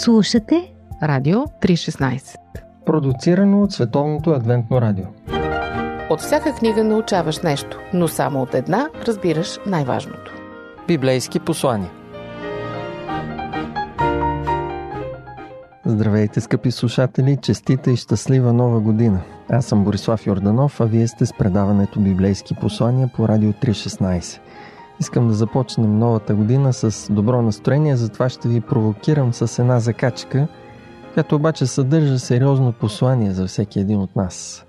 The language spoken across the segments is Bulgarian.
Слушате Радио 316 Продуцирано от Световното адвентно радио От всяка книга научаваш нещо, но само от една разбираш най-важното. Библейски послания Здравейте, скъпи слушатели! Честита и щастлива нова година! Аз съм Борислав Йорданов, а вие сте с предаването Библейски послания по Радио 316. Искам да започнем новата година с добро настроение, затова ще ви провокирам с една закачка, която обаче съдържа сериозно послание за всеки един от нас.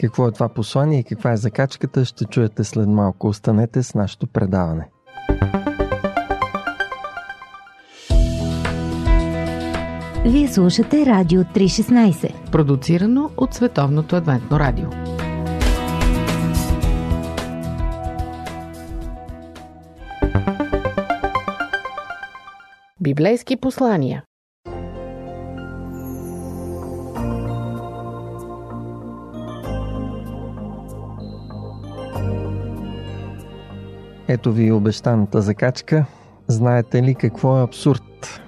Какво е това послание и каква е закачката, ще чуете след малко. Останете с нашето предаване. Вие слушате Радио 316 Продуцирано от Световното адвентно радио. Библейски послания Ето ви обещаната закачка. Знаете ли какво е абсурд?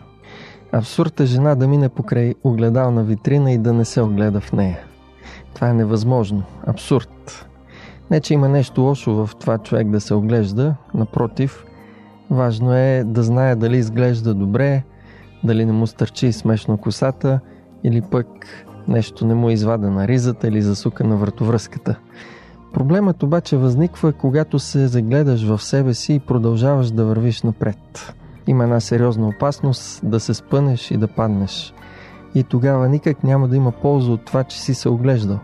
Абсурд е жена да мине покрай огледална витрина и да не се огледа в нея. Това е невъзможно. Абсурд. Не, че има нещо лошо в това човек да се оглежда, напротив, важно е да знае дали изглежда добре, дали не му стърчи смешно косата или пък нещо не му извада на ризата или засука на вратовръзката. Проблемът обаче възниква, когато се загледаш в себе си и продължаваш да вървиш напред. Има една сериозна опасност да се спънеш и да паднеш. И тогава никак няма да има полза от това, че си се оглеждал.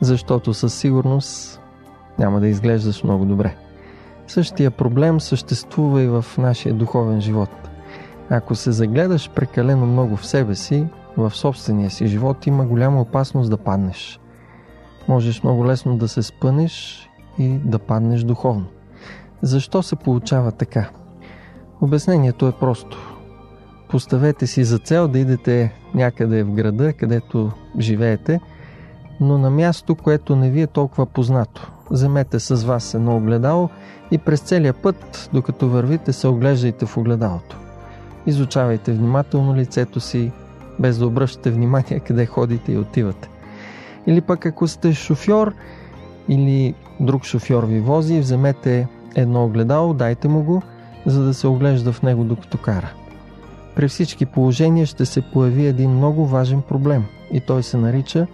Защото със сигурност няма да изглеждаш много добре. Същия проблем съществува и в нашия духовен живот. Ако се загледаш прекалено много в себе си, в собствения си живот, има голяма опасност да паднеш. Можеш много лесно да се спънеш и да паднеш духовно. Защо се получава така? Обяснението е просто. Поставете си за цел да идете някъде в града, където живеете, но на място, което не ви е толкова познато. Вземете с вас едно огледало и през целия път, докато вървите, се оглеждайте в огледалото. Изучавайте внимателно лицето си, без да обръщате внимание къде ходите и отивате. Или пък ако сте шофьор или друг шофьор ви вози, вземете едно огледало, дайте му го, за да се оглежда в него докато кара. При всички положения ще се появи един много важен проблем и той се нарича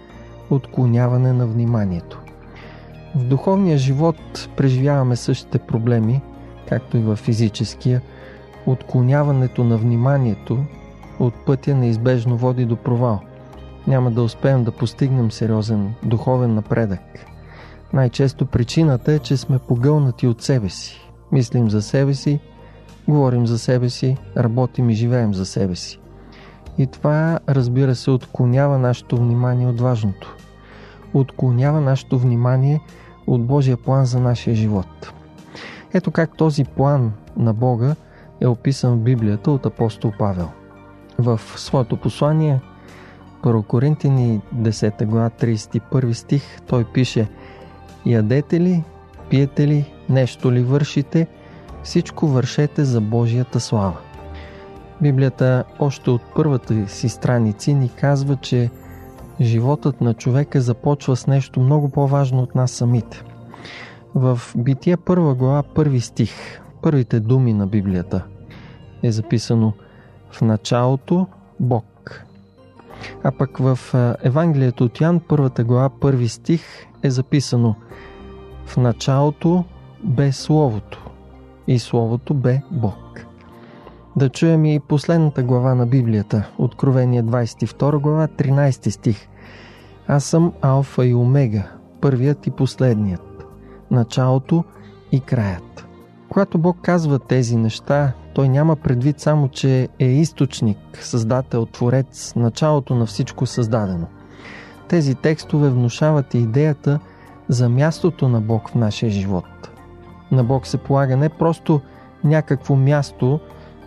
отклоняване на вниманието. В духовния живот преживяваме същите проблеми, както и в физическия. Отклоняването на вниманието от пътя неизбежно води до провал. Няма да успеем да постигнем сериозен духовен напредък. Най-често причината е, че сме погълнати от себе си. Мислим за себе си, говорим за себе си, работим и живеем за себе си. И това, разбира се, отклонява нашето внимание от важното. Отклонява нашето внимание от Божия план за нашия живот. Ето как този план на Бога е описан в Библията от апостол Павел. В своето послание, 1 Коринтини 10 глава 31 стих, той пише Ядете ли, пиете ли, нещо ли вършите, всичко вършете за Божията слава. Библията още от първата си страници ни казва, че животът на човека започва с нещо много по-важно от нас самите. В Бития първа глава, първи стих, първите думи на Библията е записано в началото Бог. А пък в Евангелието от Ян, първата глава, първи стих е записано в началото бе Словото и Словото бе Бог. Да чуем и последната глава на Библията, Откровение 22 глава, 13 стих. Аз съм Алфа и Омега, първият и последният, началото и краят. Когато Бог казва тези неща, Той няма предвид само, че е източник, създател, творец, началото на всичко създадено. Тези текстове внушават идеята за мястото на Бог в нашия живот. На Бог се полага не просто някакво място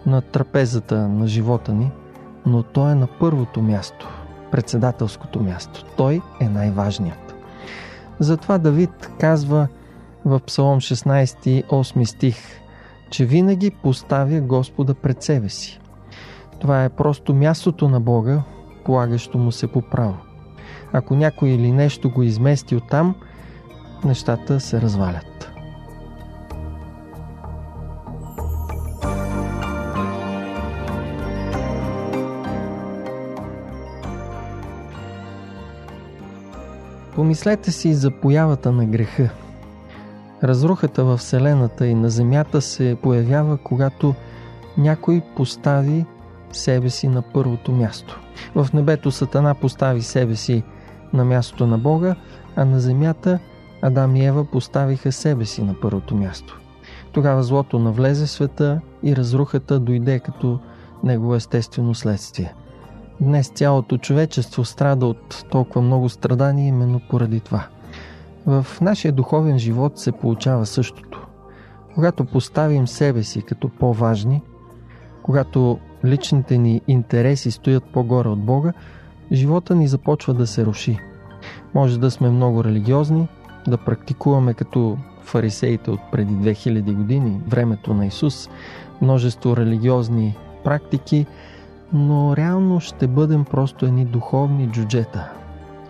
на трапезата на живота ни, но Той е на първото място, председателското място. Той е най-важният. Затова Давид казва в Псалом 16, 8 стих, че винаги поставя Господа пред себе си. Това е просто мястото на Бога, полагащо му се по право. Ако някой или нещо го измести от там, нещата се развалят. Помислете си за появата на греха. Разрухата в Вселената и на Земята се появява, когато някой постави себе си на първото място. В небето Сатана постави себе си на мястото на Бога, а на земята Адам и Ева поставиха себе си на първото място. Тогава злото навлезе в света и разрухата дойде като негово естествено следствие. Днес цялото човечество страда от толкова много страдания именно поради това. В нашия духовен живот се получава същото. Когато поставим себе си като по-важни, когато личните ни интереси стоят по-горе от Бога, живота ни започва да се руши. Може да сме много религиозни, да практикуваме като фарисеите от преди 2000 години, времето на Исус, множество религиозни практики, но реално ще бъдем просто едни духовни джуджета.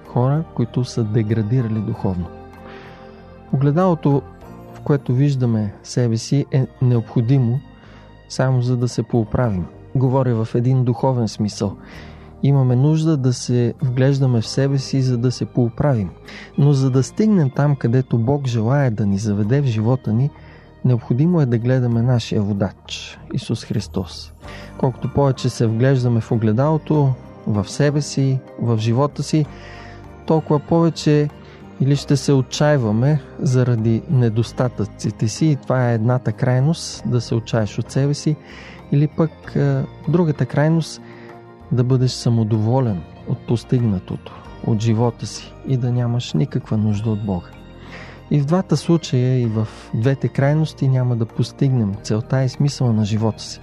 Хора, които са деградирали духовно. Огледалото, в което виждаме себе си, е необходимо само за да се поуправим. Говоря в един духовен смисъл. Имаме нужда да се вглеждаме в себе си, за да се поуправим. Но за да стигнем там, където Бог желая да ни заведе в живота ни, необходимо е да гледаме нашия водач – Исус Христос. Колкото повече се вглеждаме в огледалото, в себе си, в живота си, толкова повече или ще се отчаиваме заради недостатъците си и това е едната крайност да се отчаеш от себе си или пък е, другата крайност да бъдеш самодоволен от постигнатото, от живота си и да нямаш никаква нужда от Бога. И в двата случая и в двете крайности няма да постигнем целта и смисъла на живота си.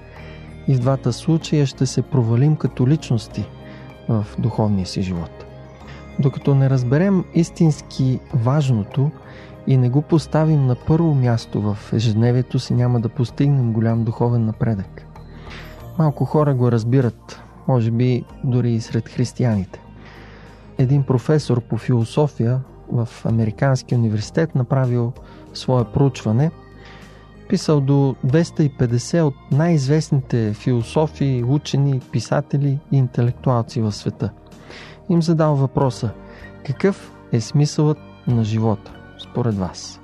И в двата случая ще се провалим като личности в духовния си живот. Докато не разберем истински важното и не го поставим на първо място в ежедневието си, няма да постигнем голям духовен напредък. Малко хора го разбират, може би дори и сред християните. Един професор по философия в Американския университет направил свое проучване, писал до 250 от най-известните философи, учени, писатели и интелектуалци в света. Им задал въпроса какъв е смисълът на живота според вас?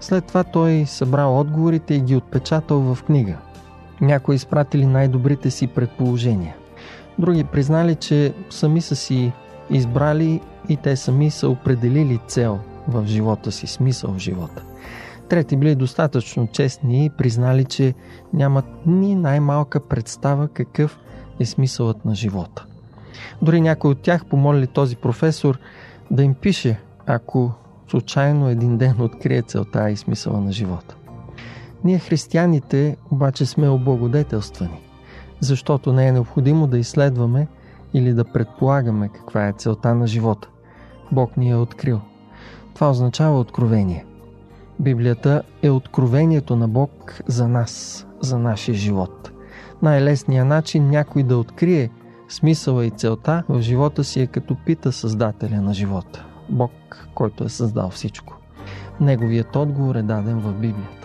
След това той събрал отговорите и ги отпечатал в книга. Някои изпратили най-добрите си предположения. Други признали, че сами са си избрали и те сами са определили цел в живота си, смисъл в живота. Трети били достатъчно честни и признали, че нямат ни най-малка представа какъв е смисълът на живота. Дори някой от тях помолили този професор да им пише, ако случайно един ден открие целта и смисъла на живота. Ние християните обаче сме облагодетелствани, защото не е необходимо да изследваме или да предполагаме каква е целта на живота. Бог ни е открил. Това означава откровение. Библията е откровението на Бог за нас, за нашия живот. Най-лесният начин някой да открие смисъла и целта в живота си е като пита Създателя на живота. Бог, който е създал всичко. Неговият отговор е даден в Библията.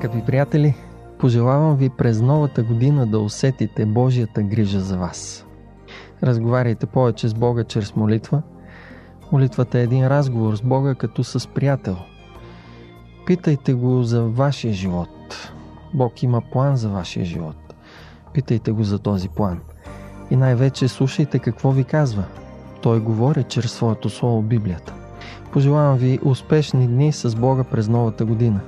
Скъпи приятели, пожелавам ви през новата година да усетите Божията грижа за вас. Разговаряйте повече с Бога чрез молитва. Молитвата е един разговор с Бога като с приятел. Питайте го за вашия живот. Бог има план за вашия живот. Питайте го за този план. И най-вече слушайте какво ви казва. Той говори чрез своето слово Библията. Пожелавам ви успешни дни с Бога през новата година.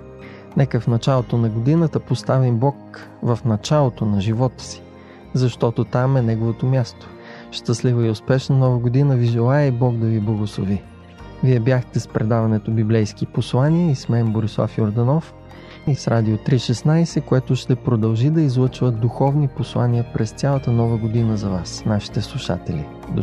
Нека в началото на годината поставим Бог в началото на живота си, защото там е Неговото място. Щастлива и успешна нова година ви желая и Бог да ви благослови. Вие бяхте с предаването Библейски послания и с мен Борислав Йорданов и с Радио 316, което ще продължи да излъчва духовни послания през цялата нова година за вас, нашите слушатели. До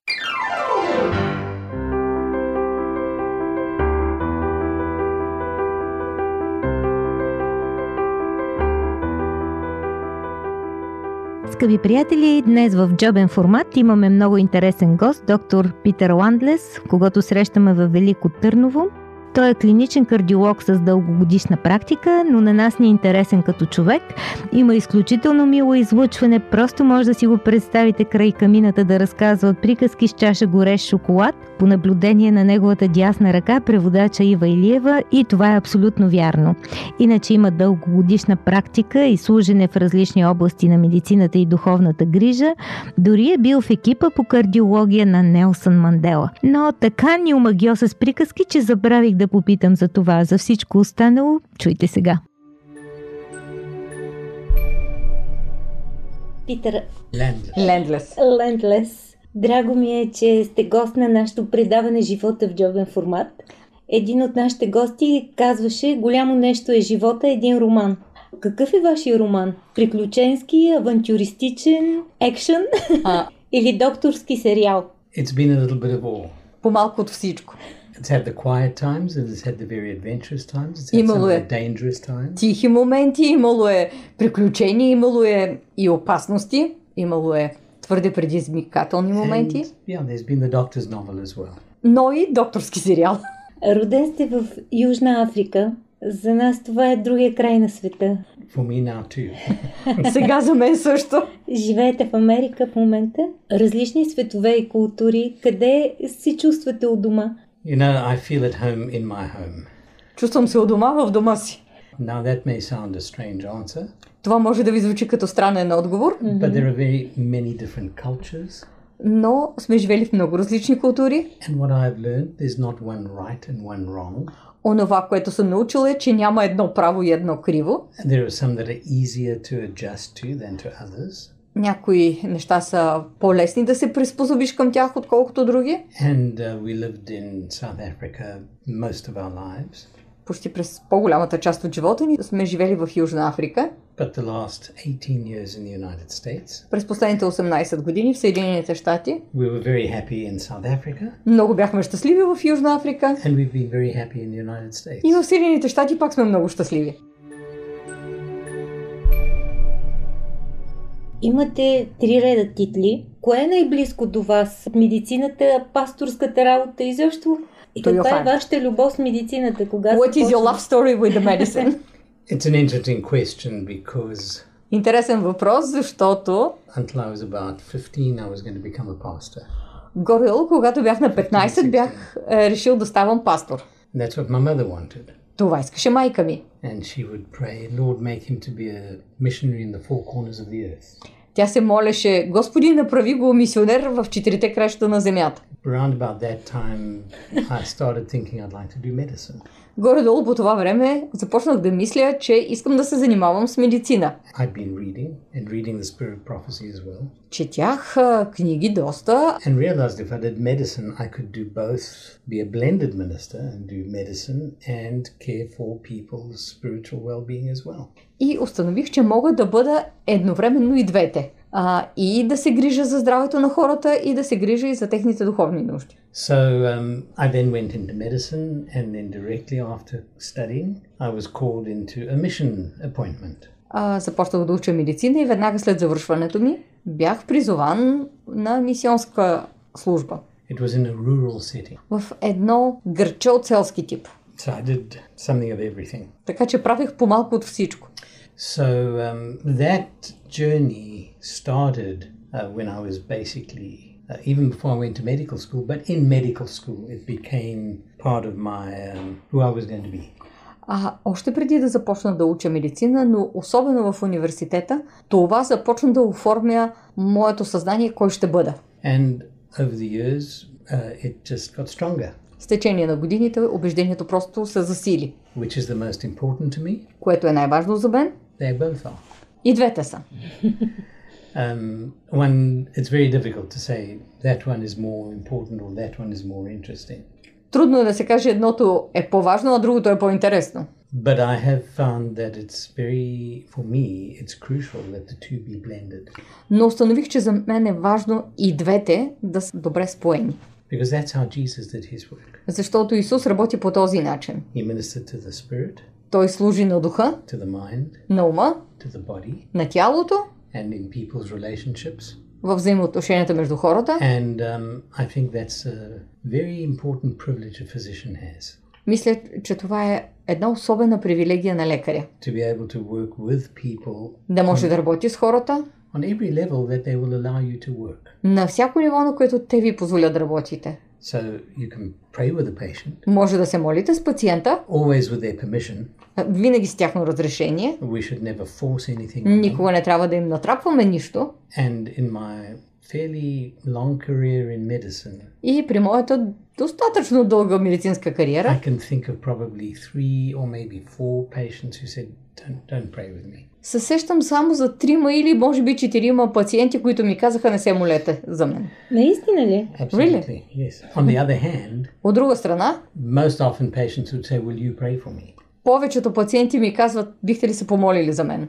Скъпи приятели, днес в джобен формат имаме много интересен гост, доктор Питър Ландлес, когато срещаме в Велико Търново. Той е клиничен кардиолог с дългогодишна практика, но на нас ни е интересен като човек. Има изключително мило излъчване, просто може да си го представите край камината да разказва приказки с чаша горещ шоколад, по наблюдение на неговата дясна ръка, преводача Ива Илиева и това е абсолютно вярно. Иначе има дългогодишна практика и служене в различни области на медицината и духовната грижа, дори е бил в екипа по кардиология на Нелсън Мандела. Но така ни омагиоса с приказки, че забравих да попитам за това. За всичко останало, чуйте сега. Питър Лендлес. Лендлес, драго ми е, че сте гост на нашето предаване Живота в джобен формат. Един от нашите гости казваше Голямо нещо е живота, един роман. Какъв е вашия роман? Приключенски, авантюристичен, екшен А, или докторски сериал? It's been a little bit of all. по-малко от всичко. It's had the quiet times and it's had the very adventurous times. It's had some Имало of е. the dangerous times. Тихи моменти, имало е приключения, имало е и опасности, имало е твърде предизвикателни моменти, And, yeah, there's been the Doctor's novel as well. но и докторски сериал. Роден сте в Южна Африка. За нас това е другия край на света. For me now too. Сега за мен също. Живеете в Америка в момента. Различни светове и култури. Къде се чувствате у дома? You know, I feel at home in my home. Чувствам се у дома в дома си. Now that may sound a strange answer, Това може да ви звучи като странен отговор, but there are very many different cultures. но сме живели в много различни култури. And what I've learned, there's not one right and one wrong. Онова, което съм научила е, че няма едно право и едно криво. And there are some that are easier to adjust to than to others. Някои неща са по-лесни да се приспособиш към тях, отколкото други. And uh, we lived in South Africa most of our lives. Почти през по-голямата част от живота ни сме живели в Южна Африка. But the last 18 years in the United States, През последните 18 години в Съединените щати. we were very happy in South Africa, Много бяхме щастливи в Южна Африка. and we've been very happy in the United States. И в Съединените щати пак сме много щастливи. Имате три реда титли. Кое е най-близко до вас? Медицината, пасторската работа и защо? И your каква е вашата любов с медицината? Кога What is your love story with the medicine? It's an interesting question because Интересен въпрос, защото until I was about 15, I was going to become a pastor. горе когато бях на 15, бях е, решил да ставам пастор. And that's what my mother wanted. Това искаше майка ми. And she would pray, Lord, make him to be a missionary in the four corners of the earth. Тя се молеше, Господи, направи го мисионер в четирите краща на земята. around about that time, I started thinking I'd like to do medicine. Горе-долу по това време започнах да мисля, че искам да се занимавам с медицина. I'd been reading and reading the Spirit Prophecy as well, Четях а, книги доста and realized if I did medicine, I could do both be a blended minister and do medicine and care for people's spiritual well being as well. и установих, че мога да бъда едновременно и двете. А, и да се грижа за здравето на хората, и да се грижа и за техните духовни нужди. So um, I then went into medicine, and then directly after studying, I was called into a mission appointment. А, започнах да уча медицина и веднага след завършването ми бях призован на мисионска служба It was in a rural setting. в едно гърче от селски тип. So I did something of everything. Така че правих по-малко от всичко. So um, that journey started uh, when I was basically, uh, even before I went to medical school, but in medical school, it became part of my um, who I was going to be. А още преди да започна да уча медицина, но особено в университета, това започна да оформя моето съзнание кой ще бъда. And over the years, uh, it just got stronger, С течение на годините убеждението просто се засили. which is the most important to me. Което е най-важно за мен. They both are. И двете са. Um, one, it's very difficult to say that one is more important or that one is more interesting. Трудно е да се каже едното е по-важно, а другото е по-интересно. But I have found that it's very, for me, it's crucial that the two be blended Но установих, че за мен е важно и двете да са добре споени. because that's how Jesus did his work. Защото Исус работи по този начин. He ministered to the spirit, Той служи на духа, to the mind, на ума, to the body, на тялото, and in people's relationships. в взаимоотношенията между хората. And um, I think that's a very important privilege a physician has Мисля, че това е една особена привилегия на лекаря. to be able to work with people Да може да работи с хората on every level that they will allow you to work. на всяко ниво, на което те ви позволят да работите. So you can pray with a patient, Може да се молите с пациента, always with their permission. а, винаги с тяхно разрешение. We should never force anything on them. Никога не трябва да им натрапваме нищо. And in my fairly long career in medicine, И при моята достатъчно дълга медицинска кариера, I can think of probably three or maybe four patients who said, "Don't don't pray with me." Се сещам само за трима или може би четирима пациенти, които ми казаха не се молете за мен. Наистина ли? Absolutely, yes. On the other hand, От друга страна, most often patients would say, "Will you pray for me?" повечето пациенти ми казват, бихте ли се помолили за мен?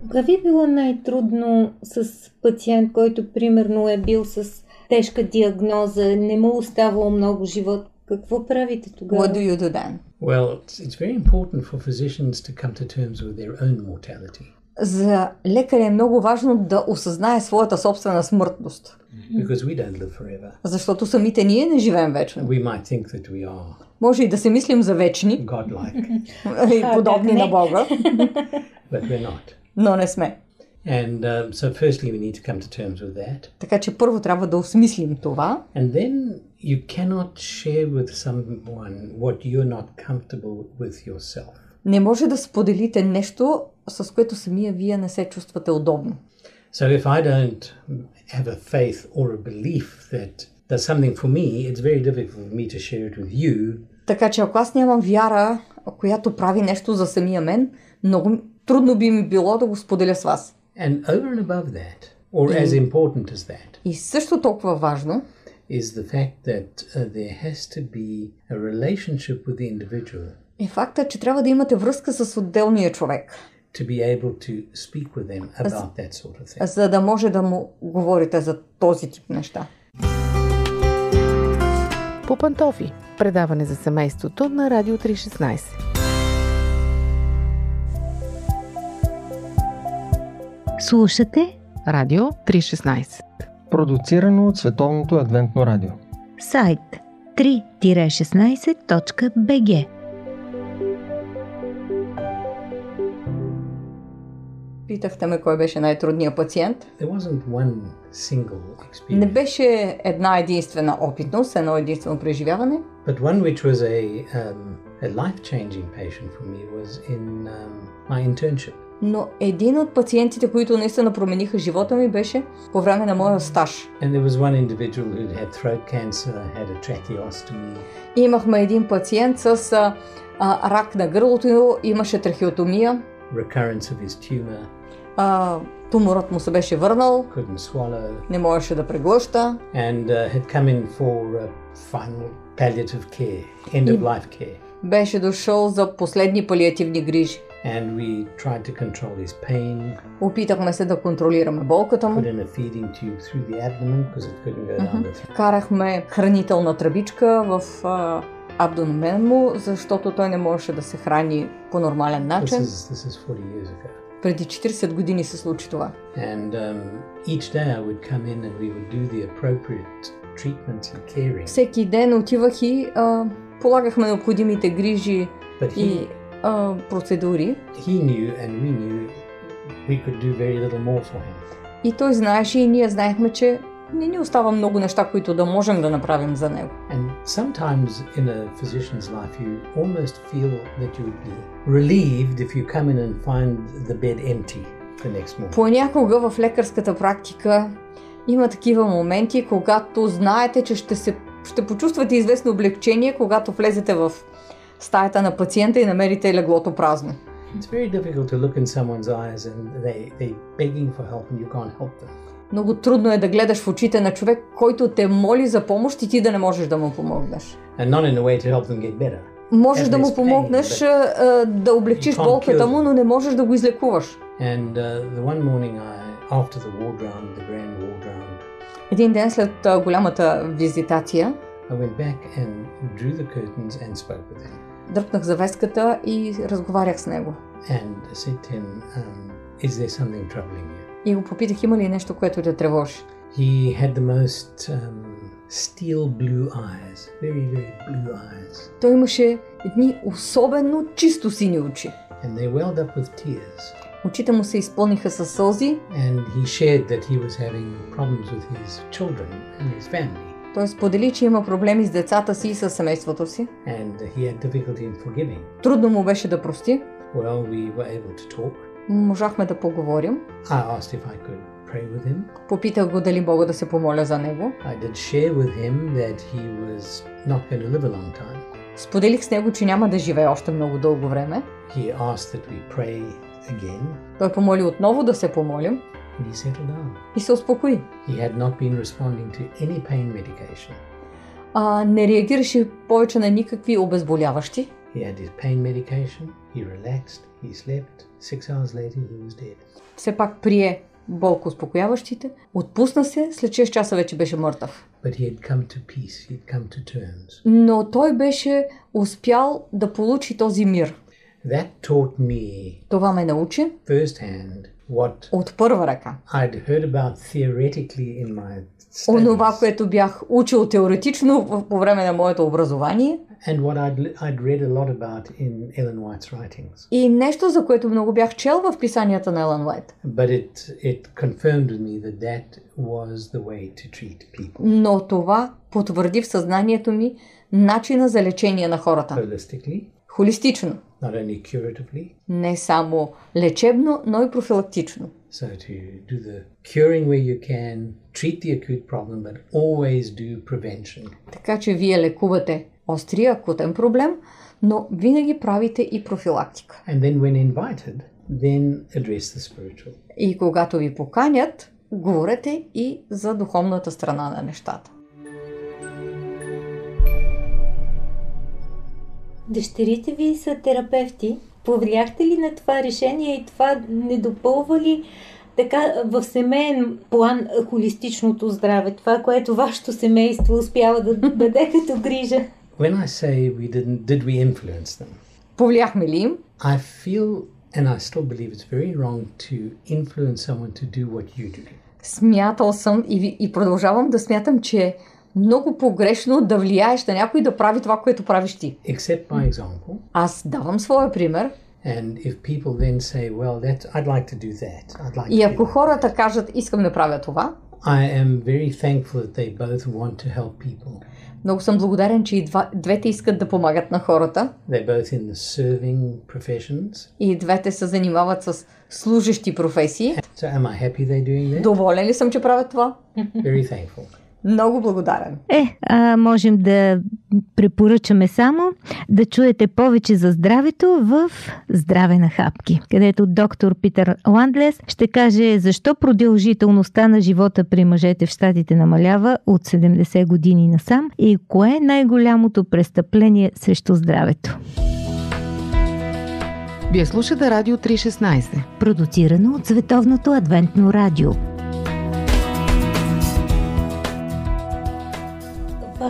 Кога ви е било най-трудно с пациент, който примерно е бил с тежка диагноза, не му оставало много живот? Какво правите тогава? What do you do then? Well, it's, it's very important for physicians to come to terms with their own mortality За лекаря е много важно да осъзнае своята собствена смъртност. because we don't live forever. Защото самите ние не живеем вечно. We might think that we are Може и да се мислим за вечни godlike, и подобни на Бога, but we're not. но не сме. And um, so, firstly, we need to come to terms with that. Така че първо трябва да осмислим това. And then you cannot share with someone what you're not comfortable with yourself. Не може да споделите нещо, с което самия вие не се чувствате удобно. So if I don't have a faith or a belief that does something for me, it's very difficult for me to share it with you. Така че ако аз нямам вяра, която прави нещо за самия мен, много трудно би ми било да го споделя с вас. And over and above that, or as important as that, И също толкова важно is the fact that uh, there has to be a relationship with the individual е факта, че трябва да имате връзка с отделния човек, to be able to speak with them about that sort of thing. за да може да му говорите за този тип неща. По пантофи. Предаване за семейството на Радио 316. Слушате Радио 316. Продуцирано от Световното адвентно радио. сайт 3-16.bg Питахте ме кой беше най-трудният пациент. There wasn't one single Не беше една единствена опитност, едно единствено преживяване, but one which was a, um, a life changing patient for me was in um, my internship. Но един от пациентите, които наистина промениха живота ми, беше по време на моя стаж. Cancer, И имахме един пациент с а, а, рак на гърлото, имаше трахеотомия, recurrence of his tumor, а, туморът му се беше върнал, couldn't swallow, не можеше да преглъща and uh, had come in for uh, final palliative care, end of life care. беше дошъл за последни палиативни грижи. And we tried to control his pain, Опитахме се да контролираме болката му. put in a feeding tube through the abdomen because it couldn't go down the throat. Карахме хранителна тръбичка в а, абдомен му, защото той не можеше да се храни по нормален This начин. is, this is 40 years ago. Преди 40 години се случи това. And um, each day I would come in and we would do the appropriate treatments and caring. Всеки ден отивах и а, полагахме необходимите грижи But he, и а, процедури. he knew and we knew we could do very little more for him. И той знаеше и ние знаехме, че не ни остава много неща, които да можем да направим за него. And sometimes in a physician's life, you almost feel that you would be relieved if you come in and find the bed empty the next morning. Понякога в лекарската практика има такива моменти, когато знаете, че ще, се, ще почувствате известно облегчение, когато влезете в стаята на пациента и намерите леглото празно. It's very difficult to look in someone's eyes and they, they begging for help and you can't help them. Много трудно е да гледаш в очите на човек, който те моли за помощ и ти да не можеш да му помогнеш. And not in a way to help them get better. Можеш да му помогнеш а, да облегчиш болката му, но не можеш да го излекуваш. And uh, the one morning, I after the ward round, the grand ward round, Един ден след голямата визитация, I went back and drew the curtains and spoke with him. дръпнах завеската и разговарях с него. And I said to him, um, "Is there something troubling you?" И го попитах, има ли нещо, което те тревожи. He had the most um, steel blue eyes, very very blue eyes, Той имаше едни особено чисто сини очи. and they welled up with tears. Очите му се изпълниха със сълзи. And he shared that he was having problems with his children and his family, Той сподели, че има проблеми с децата си и с семейството си. and he had difficulty in forgiving. Трудно му беше да прости. Well, we. Можахме да поговорим. I asked if I could pray with him. Попитах го дали мога да се помоля за него. Споделих с него, че няма да живее още много дълго време. He asked that we pray again, Той помоли отново да се помолим and he settled down. и се успокои. He had not been responding to any pain medication. А, не реагираше повече на никакви обезболяващи. He had his pain medication, he relaxed, he slept. Six hours later, he was dead. Все пак прие болко успокояващите. Отпусна се, след 6 часа вече беше мъртъв. But he had come to peace, he had come to terms. Но той беше успял да получи този мир. That taught me Това ме научи firsthand what от първа ръка. I'd heard about theoretically in my Онова, studies което бях учил теоретично по време на моето образование and what I'd, I'd read a lot about in Ellen White's writings. и нещо, за което много бях чел в писанията на Елън Уайт. But it, it confirmed with me that that was the way to treat people Но това потвърди в съзнанието ми начина за лечение на хората. holistically, Холистично. Not only curatively. Не само лечебно, но и профилактично. So to do the curing where you can, treat the acute problem, but always do prevention. Така че вие лекувате острия акутен проблем, но винаги правите и профилактика. And then when invited, then address the spiritual. И когато ви поканят, говорете и за духовната страна на нещата. Дъщерите ви са терапевти. Повлияхте ли на това решение и това не допълва ли така в семейен план холистичното здраве? Това, което вашето семейство успява да даде като грижа? When I say we didn't, did we influence them? Повлияхме ли им? I feel, and I still believe it's very wrong to influence someone to do what you do. Смятал съм и, и продължавам да смятам, че много погрешно да влияеш на някой да прави това, което правиш ти. Except by example. Аз давам своя пример And if people then say, well, that I'd like to do that, I'd like и ако хората кажат искам да правя това, I am very thankful that they both want to help people. Много съм благодарен, че и два, двете искат да помагат на хората. They're both in the serving professions. И двете се занимават с служещи професии. So am I happy they're doing that? Доволен ли съм, че правят това? Very thankful. Много благодарен. Е, а, можем да препоръчаме само да чуете повече за здравето в Здраве на хапки, където доктор Питър Ландлес ще каже защо продължителността на живота при мъжете в щатите намалява от 70 години насам и кое е най-голямото престъпление срещу здравето. Вие слушате Радио 316. Продуцирано от Световното адвентно радио.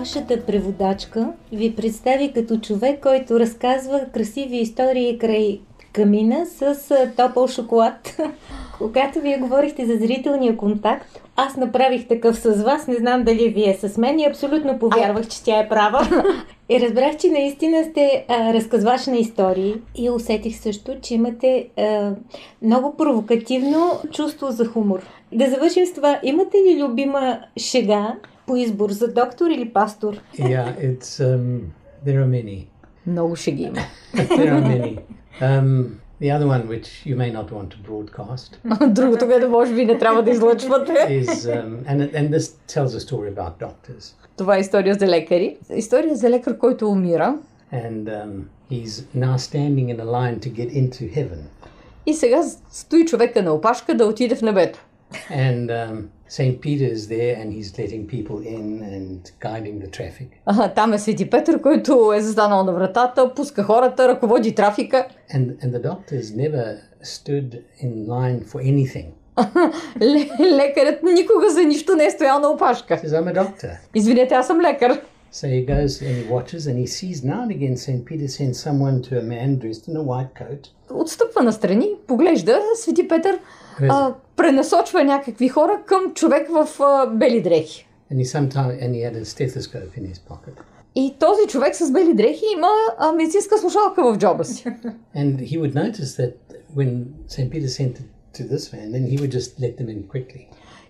Вашата преводачка ви представи като човек, който разказва красиви истории край камина с топъл шоколад. Когато вие говорихте за зрителния контакт, аз направих такъв с вас, не знам дали вие с мен и абсолютно повярвах, че тя е права. И разбрах, че наистина сте а, разказвач на истории и усетих също, че имате а, много провокативно чувство за хумор. Да завършим с това. Имате ли любима шега по избор за доктор или пастор? Yeah, it's um, there are many. Много ще ги има. there are many. Um, the other one, which you may not want to broadcast, Другото, което може би не трябва да излъчвате. is um, and and this tells a story about doctors. Това е история за лекари. История за лекар, който умира. And um, he's now standing in a line to get into heaven. И сега стои човека на опашка да отиде в небето. And um, St. Peter is there and he's letting people in and guiding the traffic. Ага, там е Свети Петър, който е застанал на вратата, пуска хората, ръководи трафика. And, and the doctors never stood in line for anything. Лекарят никога за нищо не е стоял на опашка. Says, I'm a doctor. Извинете, аз съм лекар. So he goes and he watches and he sees now and again St. Peter sends someone to a man dressed in a white coat. Отстъпва настрани, поглежда, Свети Петър а, пренасочва някакви хора към човек в а, бели дрехи. And he sometime and he had a stethoscope in his pocket. И този човек с бели дрехи има а, медицинска слушалка в джоба си. And he would notice that when St. Peter sent it to this man, then he would just let them in quickly.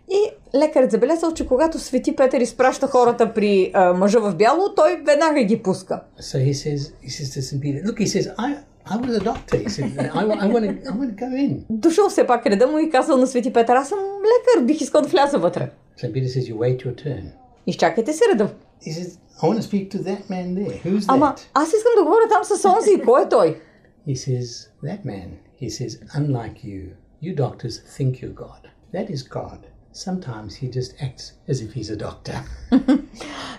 И лекарът забелязал, че когато Свети Петър изпраща хората при а, мъжа в бяло, той веднага ги пуска. So he says, he says to St. Peter, look, he says, I, I was a doctor. He said, I, I want to, I want to go in. Дошъл все пак реда му и казал на Свети Петър, аз съм лекар, бих искал да вляза вътре. St. Peter says, you wait your turn. Изчакайте се реда. He says, I want to speak to that man there. Who's Ама that? аз искам да говоря там с онзи. Кой е той? He says, that man. He says, unlike you, you doctors think you're God. That is God. Sometimes he just acts as if he's a doctor.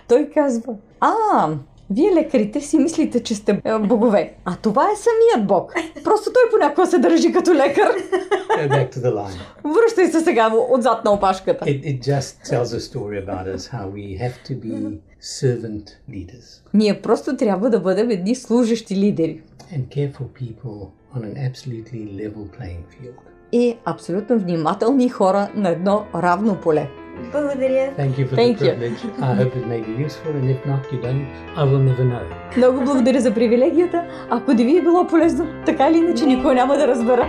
Той казва, а, вие лекарите си мислите, че сте е, богове. А това е самият бог. Просто той понякога се държи като лекар. Back to the line. Връщай се сега отзад на опашката. It, it just tells a story about us how we have to be servant leaders Ние просто трябва да бъдем едни служещи лидери. and care for people on an absolutely level playing field. И абсолютно внимателни хора на едно равно поле. Благодаря. Thank you for Thank the you. privilege. I hope it may be useful, and if not, you don't, I will never know. Много благодаря за привилегията. Ако не ви е било полезно, така или иначе никой няма да разбера.